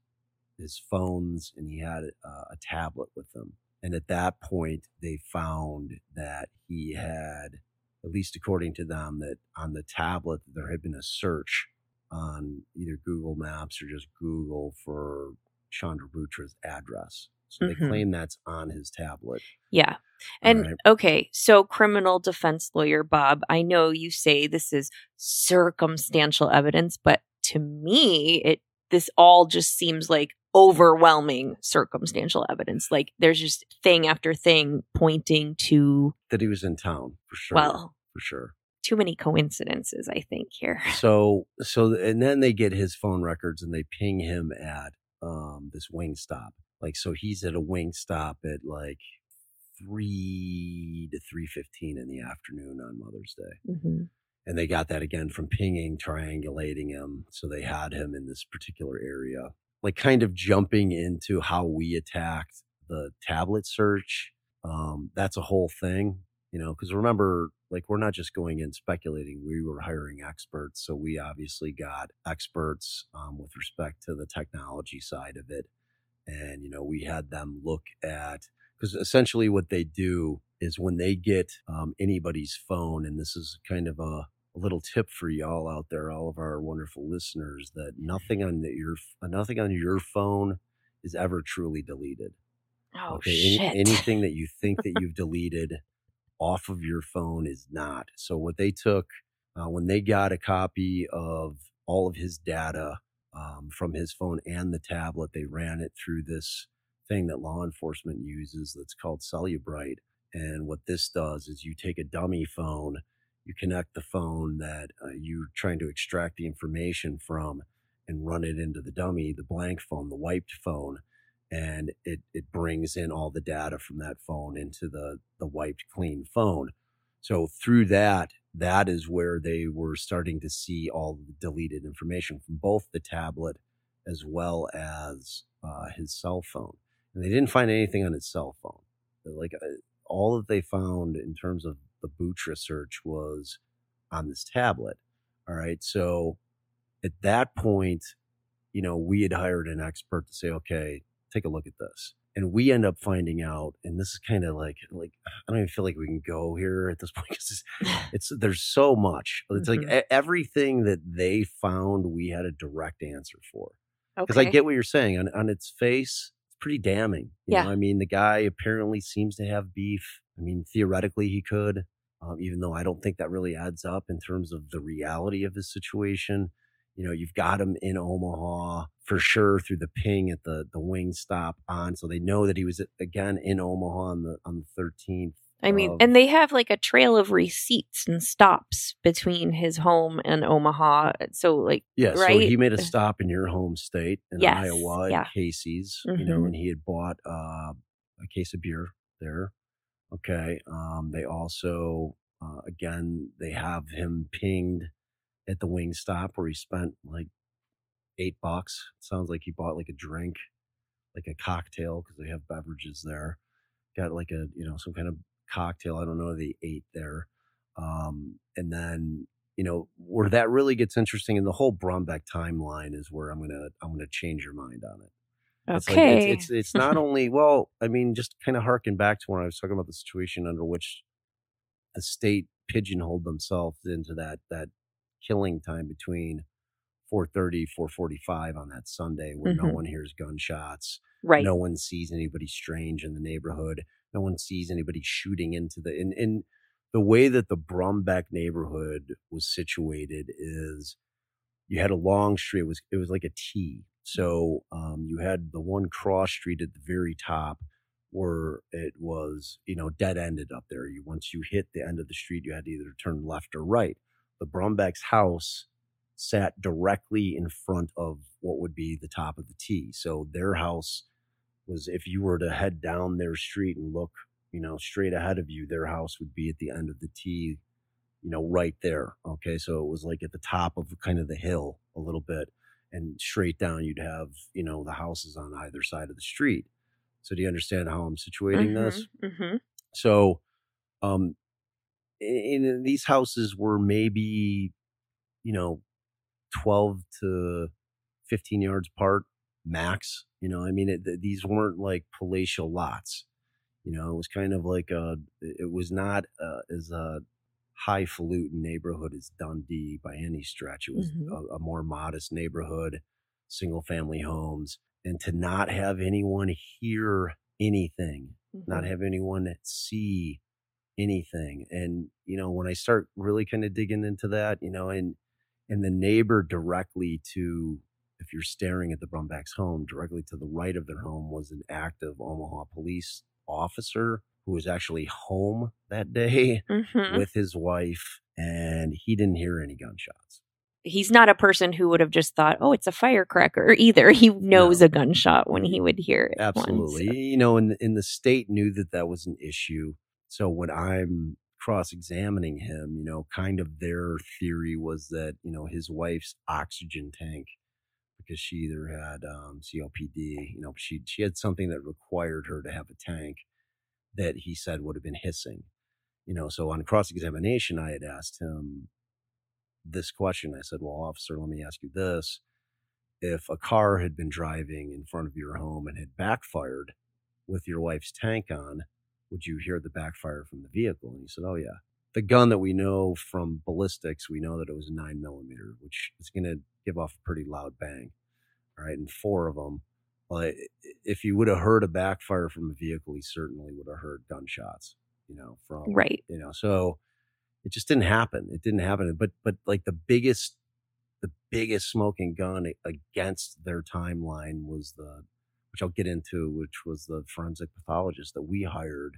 Speaker 2: his phones and he had uh, a tablet with him. And at that point, they found that he had, at least according to them, that on the tablet there had been a search on either Google Maps or just Google for Chhanda Bewtra's address. So they
Speaker 1: Mhm.
Speaker 2: claim that's on his tablet.
Speaker 1: Yeah. And
Speaker 2: Right.
Speaker 1: okay, so criminal defense lawyer Bob, I know you say this is circumstantial evidence, but to me, it this all just seems like overwhelming circumstantial evidence. Like there's just thing after thing pointing to
Speaker 2: That he was in town for sure.
Speaker 1: well,
Speaker 2: for sure.
Speaker 1: too many coincidences, I think here.
Speaker 2: So so and then they get his phone records and they ping him at um this wing stop. Like so he's at a wing stop at like three to three fifteen in the afternoon on Mother's Day.
Speaker 1: hmm
Speaker 2: And they got that again from pinging, triangulating him. So they had him in this particular area. Like kind of jumping into how we attacked the tablet search. Um, that's a whole thing, you know, because remember, like we're not just going in speculating. We were hiring experts. So we obviously got experts um, with respect to the technology side of it. And, you know, we had them look at, because essentially what they do is when they get um, anybody's phone, and this is kind of a, a little tip for y'all out there, all of our wonderful listeners, that nothing on the, your nothing on your phone is ever truly deleted.
Speaker 1: Oh
Speaker 2: Okay,
Speaker 1: shit!
Speaker 2: any, anything that you think that you've deleted off of your phone is not. So what they took uh, when they got a copy of all of his data um, from his phone and the tablet, they ran it through this thing that law enforcement uses that's called Cellebrite. And what this does is you take a dummy phone, you connect the phone that uh, you're trying to extract the information from, and run it into the dummy, the blank phone, the wiped phone and it it brings in all the data from that phone into the the wiped clean phone. So through that that is where they were starting to see all the deleted information from both the tablet as well as uh, his cell phone. And they didn't find anything on his cell phone. Like uh, all that they found in terms of the Bewtra search was on this tablet all right so at that point you know we had hired an expert to say okay take a look at this. And we end up finding out, and this is kind of like, like I don't even feel like we can go here at this point because it's, it's there's so much. It's
Speaker 1: Mhm.
Speaker 2: like everything that they found, we had a direct answer for. Because
Speaker 1: okay.
Speaker 2: I get what you're saying on on its face, it's pretty damning. You
Speaker 1: Yeah.
Speaker 2: know, I mean, the guy apparently seems to have beef. I mean, theoretically, he could, um, even though I don't think that really adds up in terms of the reality of his situation. You know, you've got him in Omaha for sure through the ping at the the wing stop on, so they know that he was again in Omaha on the on the 13th.
Speaker 1: I mean,
Speaker 2: of-
Speaker 1: and they have like a trail of receipts and stops between his home and Omaha. So, like,
Speaker 2: Yeah, so
Speaker 1: right?
Speaker 2: he made a stop in your home state in
Speaker 1: Yes,
Speaker 2: Iowa, in
Speaker 1: yeah.
Speaker 2: Casey's, you know,
Speaker 1: Mhm.
Speaker 2: and he had bought uh, a case of beer there. Okay. Um, they also, uh, again, they have him pinged at the wing stop where he spent like eight bucks. Sounds like he bought like a drink, like a cocktail, because they have beverages there. Got like a, you know, some kind of cocktail. I don't know. They ate there. Um, and then, you know, where that really gets interesting and the whole Brumback timeline is where I'm going to, I'm going to change your mind on it. It's like,
Speaker 1: okay.
Speaker 2: it's, it's, it's not only, well, I mean, just kind of harken back to when I was talking about the situation under which the state pigeonholed themselves into that, that killing time between 430, 445 on that Sunday where no
Speaker 1: Mhm.
Speaker 2: one hears gunshots.
Speaker 1: right.
Speaker 2: No one sees anybody strange in the neighborhood. No one sees anybody shooting into the, and, and the way that the Brumback neighborhood was situated is you had a long street. It was, it was like a T. So, um, you had the one cross street at the very top where it was, you know, dead ended up there. You, once you hit the end of the street, you had to either turn left or right. The Brumback's house sat directly in front of what would be the top of the T. So their house was, if you were to head down their street and look, you know, straight ahead of you, their house would be at the end of the T, you know, right there. Okay. So it was like at the top of kind of the hill a little bit and straight down, you'd have, you know, the houses on either side of the street. So do you understand how I'm situating this?
Speaker 1: hmm
Speaker 2: So, um, in, in these houses were maybe, you know, 12 to 15 yards apart max. You know, I mean, it, these weren't like palatial lots. You know, it was kind of like a, it was not uh, as a highfalutin neighborhood as Dundee by any stretch. It was
Speaker 1: Mhm.
Speaker 2: a, a more modest neighborhood, single family homes. And to not have anyone hear anything not
Speaker 1: Mm-hmm.
Speaker 2: have anyone see anything. And, you know, when I start really kind of digging into that, you know, and, and the neighbor directly to, if you're staring at the Brumbacks home, directly to the right of their home was an active Omaha police officer who was actually home that day
Speaker 1: hmm
Speaker 2: with his wife and he didn't hear any gunshots.
Speaker 1: He's not a person who would have just thought, "Oh, it's a firecracker." Either he knows
Speaker 2: No.
Speaker 1: a gunshot when he would hear it. once.
Speaker 2: Absolutely. You know, and, and the state knew that that was an issue. So when I'm cross examining him, you know, kind of their theory was that, you know, his wife's oxygen tank, because she either had um, COPD, you know, she, she had something that required her to have a tank that he said would have been hissing. You know, so on cross examination, I had asked him this question. I said, Well, officer, let me ask you this if a car had been driving in front of your home and had backfired with your wife's tank on, would you hear the backfire from the vehicle? And he said, Oh, yeah. The gun that we know from ballistics, we know that it was a nine millimeter, which is going to give off a pretty loud bang. All right. And four of them. Well, if you would have heard a backfire from a vehicle, he certainly would have heard gunshots, you know, from,
Speaker 1: right.
Speaker 2: You know, so it just didn't happen. It didn't happen. But, but like the biggest, the biggest smoking gun against their timeline was the which I'll get into, which was the forensic pathologist that we hired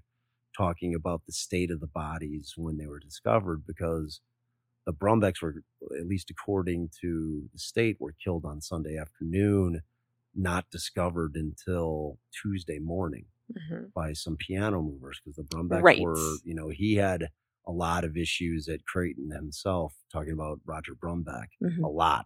Speaker 2: talking about the state of the bodies when they were discovered because the Brumbacks were, at least according to the state, were killed on Sunday afternoon, not discovered until Tuesday morning mm-hmm. by some piano movers because the Brumbacks right. were, you know, he had a lot of issues at Creighton himself, talking about Roger Brumback, mm-hmm. a lot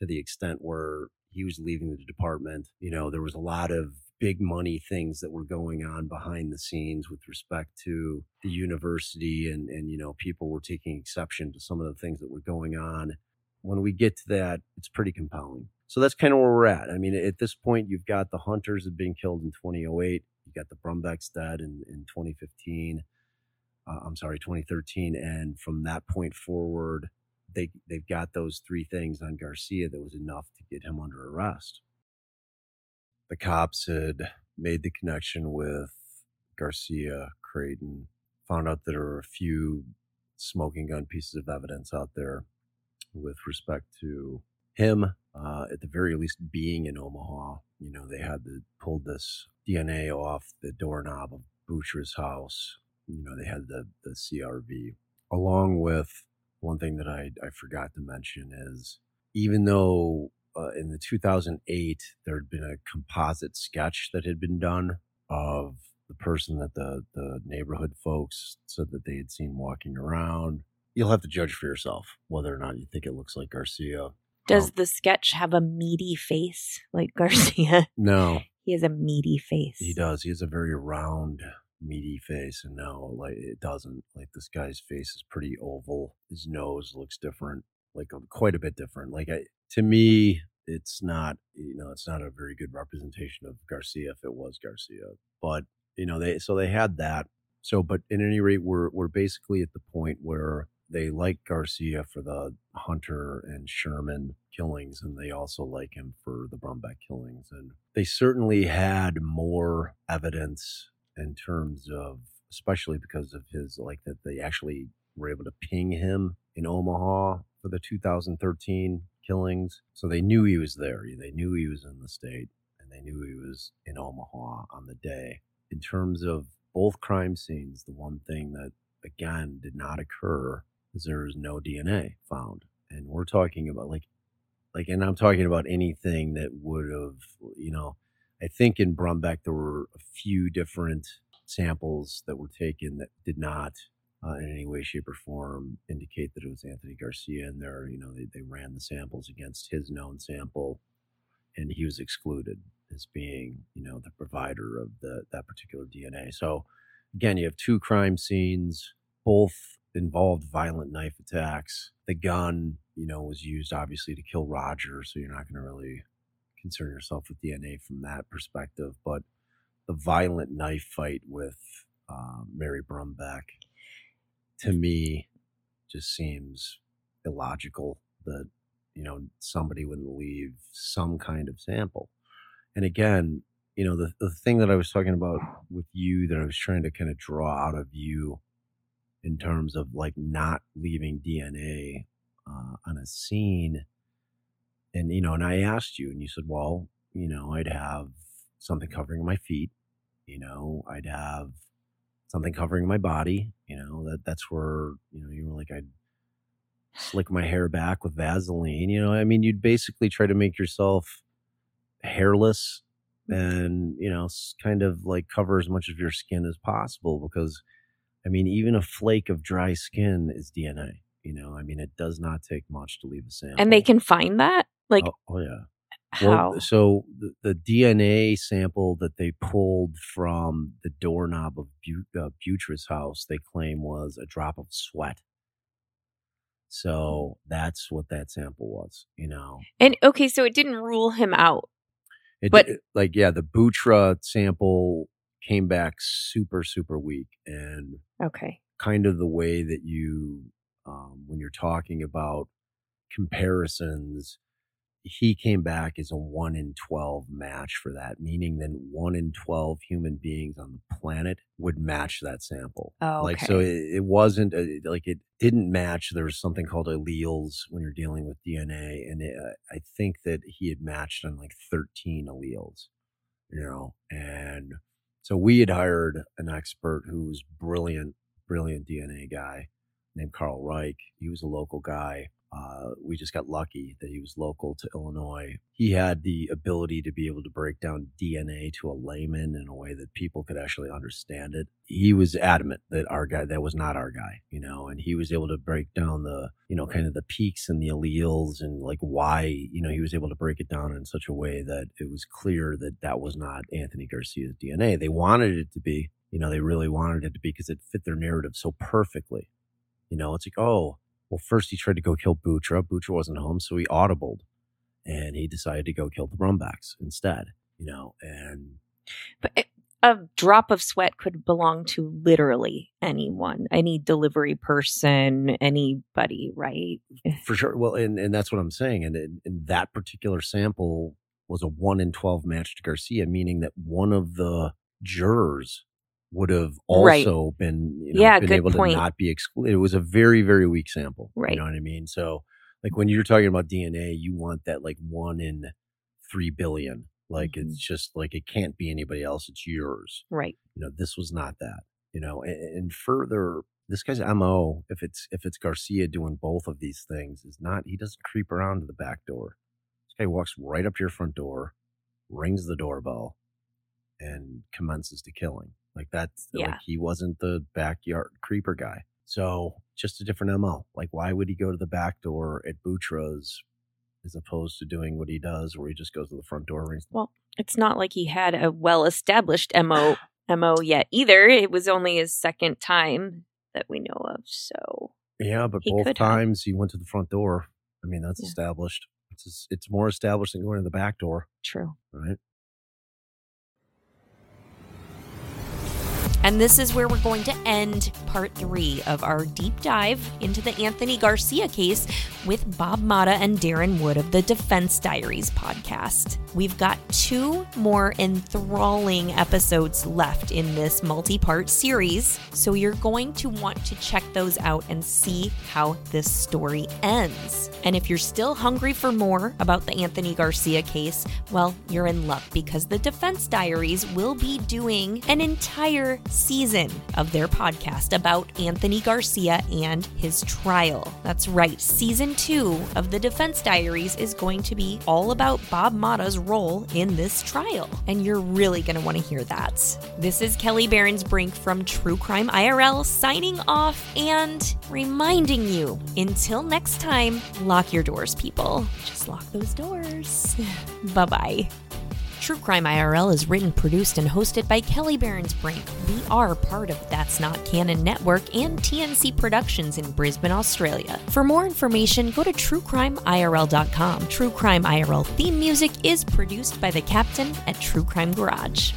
Speaker 2: to the extent where he was leaving the department. You know, there was a lot of big money things that were going on behind the scenes with respect to the university and and you know people were taking exception to some of the things that were going on when we get to that it's pretty compelling so that's kind of where we're at. I mean at this point you've got the hunters have been killed in 2008 you got the brumbacks dead in, in 2015 uh, i'm sorry 2013 and from that point forward they they've got those three things on Garcia that was enough to get him under arrest. The cops had made the connection with Garcia, Creighton, found out that there were a few smoking gun pieces of evidence out there with respect to him, uh, at the very least, being in Omaha. You know, they had the, pulled this DNA off the doorknob of Boucher's house. You know, they had the, the CRV, along with one thing that I, I forgot to mention is even though uh, in the 2008 there had been a composite sketch that had been done of the person that the, the neighborhood folks said that they had seen walking around. You'll have to judge for yourself whether or not you think it looks like Garcia.
Speaker 1: Does um, the sketch have a meaty face like Garcia?
Speaker 2: No.
Speaker 1: He has a meaty face.
Speaker 2: He does. He has a very round, meaty face and no like it doesn't like this guy's face is pretty oval his nose looks different like um, quite a bit different like I, to me it's not you know it's not a very good representation of garcia if it was garcia but you know they so they had that so but at any rate we're we're basically at the point where they like garcia for the hunter and sherman killings and they also like him for the brumback killings and they certainly had more evidence in terms of especially because of his like that they actually were able to ping him in Omaha for the 2013 killings. So they knew he was there. They knew he was in the state and they knew he was in Omaha on the day. In terms of both crime scenes, the one thing that again did not occur there is no DNA found. And we're talking about like like and I'm talking about anything that would have, you know, I think in Brumback there were a few different samples that were taken that did not uh, in any way, shape, or form indicate that it was Anthony Garcia. And there, you know, they, they ran the samples against his known sample, and he was excluded as being, you know, the provider of the that particular DNA. So again, you have two crime scenes, both involved violent knife attacks. The gun, you know, was used obviously to kill Roger, so you're not going to really concern yourself with DNA from that perspective. But the violent knife fight with uh, Mary Brumback, to me, just seems illogical that you know somebody wouldn't leave some kind of sample. And again, you know the the thing that I was talking about with you that I was trying to kind of draw out of you in terms of like not leaving DNA uh, on a scene and you know, and I asked you, and you said, well, you know, I'd have something covering my feet, you know, I'd have something covering my body, you know, that that's where, you know, you were like, I'd slick my hair back with Vaseline, you know, I mean, you'd basically try to make yourself hairless mm. and, you know, kind of like cover as much of your skin as possible because, I mean, even a flake of dry skin is DNA. You know, I mean, it does not take much to leave a sample.
Speaker 1: And they can find that? Like,
Speaker 2: oh, oh yeah.
Speaker 1: How?
Speaker 2: Well, so the, the, DNA sample that they pulled from the doorknob of Bu- uh, house, they claim was a drop of sweat. So that's what that sample was, you know.
Speaker 1: And okay, so it didn't rule him out.
Speaker 2: It,
Speaker 1: But-
Speaker 2: it- like yeah, the Bewtra sample came back super super weak, and
Speaker 1: Okay.
Speaker 2: kind of the way that you um, when you're talking about comparisons he came back as a 1 in 12 match for that meaning that 1 in 12 human beings on the planet would match that sample
Speaker 1: Oh,
Speaker 2: like so it, it wasn't a, like it didn't match there was something called alleles when you're dealing with dna and it, uh, i think that he had matched on like 13 alleles you know and so we had hired an expert who was brilliant brilliant dna guy named karl reich. He was a local guy uh, we just got lucky that he was local to illinois. He had the ability to be able to break down dna to a layman in a way that people could actually understand it. He was adamant that our guy that was not our guy you know and he was able to break down the you know kind of the peaks and the alleles and like why you know he was able to break it down in such a way that it was clear that that was not anthony garcia's dna they wanted it to be you know they really wanted it to be because it fit their narrative so perfectly. You know it's like oh well first he tried to go kill bewtra bewtra wasn't home so he audibled and he decided to go kill the rumbacks instead you know and
Speaker 1: But it- a drop of sweat could belong to literally anyone, any delivery person, anybody, right?
Speaker 2: for sure well and, and that's what i'm saying and, and, and that particular sample was a 1 in 12 match to garcia meaning that one of the jurors would have
Speaker 1: Right.
Speaker 2: also been you know,
Speaker 1: Yeah,
Speaker 2: been able
Speaker 1: point.
Speaker 2: to not be excluded it was a very very weak sample
Speaker 1: Right.
Speaker 2: you know what i mean so like when you're talking about dna you want that like 1 in 3 billion like
Speaker 1: Mhm.
Speaker 2: it's just like it can't be anybody else it's yours
Speaker 1: Right.
Speaker 2: you know this was not that you know and, and further this guy's mo if it's if it's garcia doing both of these things is not he doesn't creep around to the back door this guy walks right up to your front door rings the doorbell and commences to killing like that's
Speaker 1: Yeah.
Speaker 2: like he wasn't the backyard creeper guy so just a different mo like why would he go to the back door at bewtra's as opposed to doing what he does where he just goes to the front door rings
Speaker 1: Well, it's not like he had a well established MO MO yet either. It was only his second time that we know of. So
Speaker 2: Yeah, but both
Speaker 1: could have.
Speaker 2: times he went to the front door. I mean, that's
Speaker 1: Yeah.
Speaker 2: established. It's it's more established than going to the back door,
Speaker 1: true.
Speaker 2: right?
Speaker 1: And this is where we're going to end part three of our deep dive into the Anthony Garcia case with Bob Motta and Darren Wood of the Defense Diaries podcast. We've got two more enthralling episodes left in this multi part series, so you're going to want to check those out and see how this story ends. And if you're still hungry for more about the Anthony Garcia case, well, you're in luck because the Defense Diaries will be doing an entire season of their podcast about Anthony Garcia and his trial. That's right, season two of the Defense Diaries is going to be all about Bob Motta's role in this trial. And you're really going to want to hear that. This is Kelly Barons Brink from True Crime IRL signing off and reminding you until next time, lock your doors, people. Just lock those doors. bye bye. True Crime IRL is written, produced, and hosted by Kelly Barons Brink. We are part of That's Not Canon Network and TNC Productions in Brisbane, Australia. For more information, go to truecrimeirl.com. True Crime IRL theme music is produced by the captain at True Crime Garage.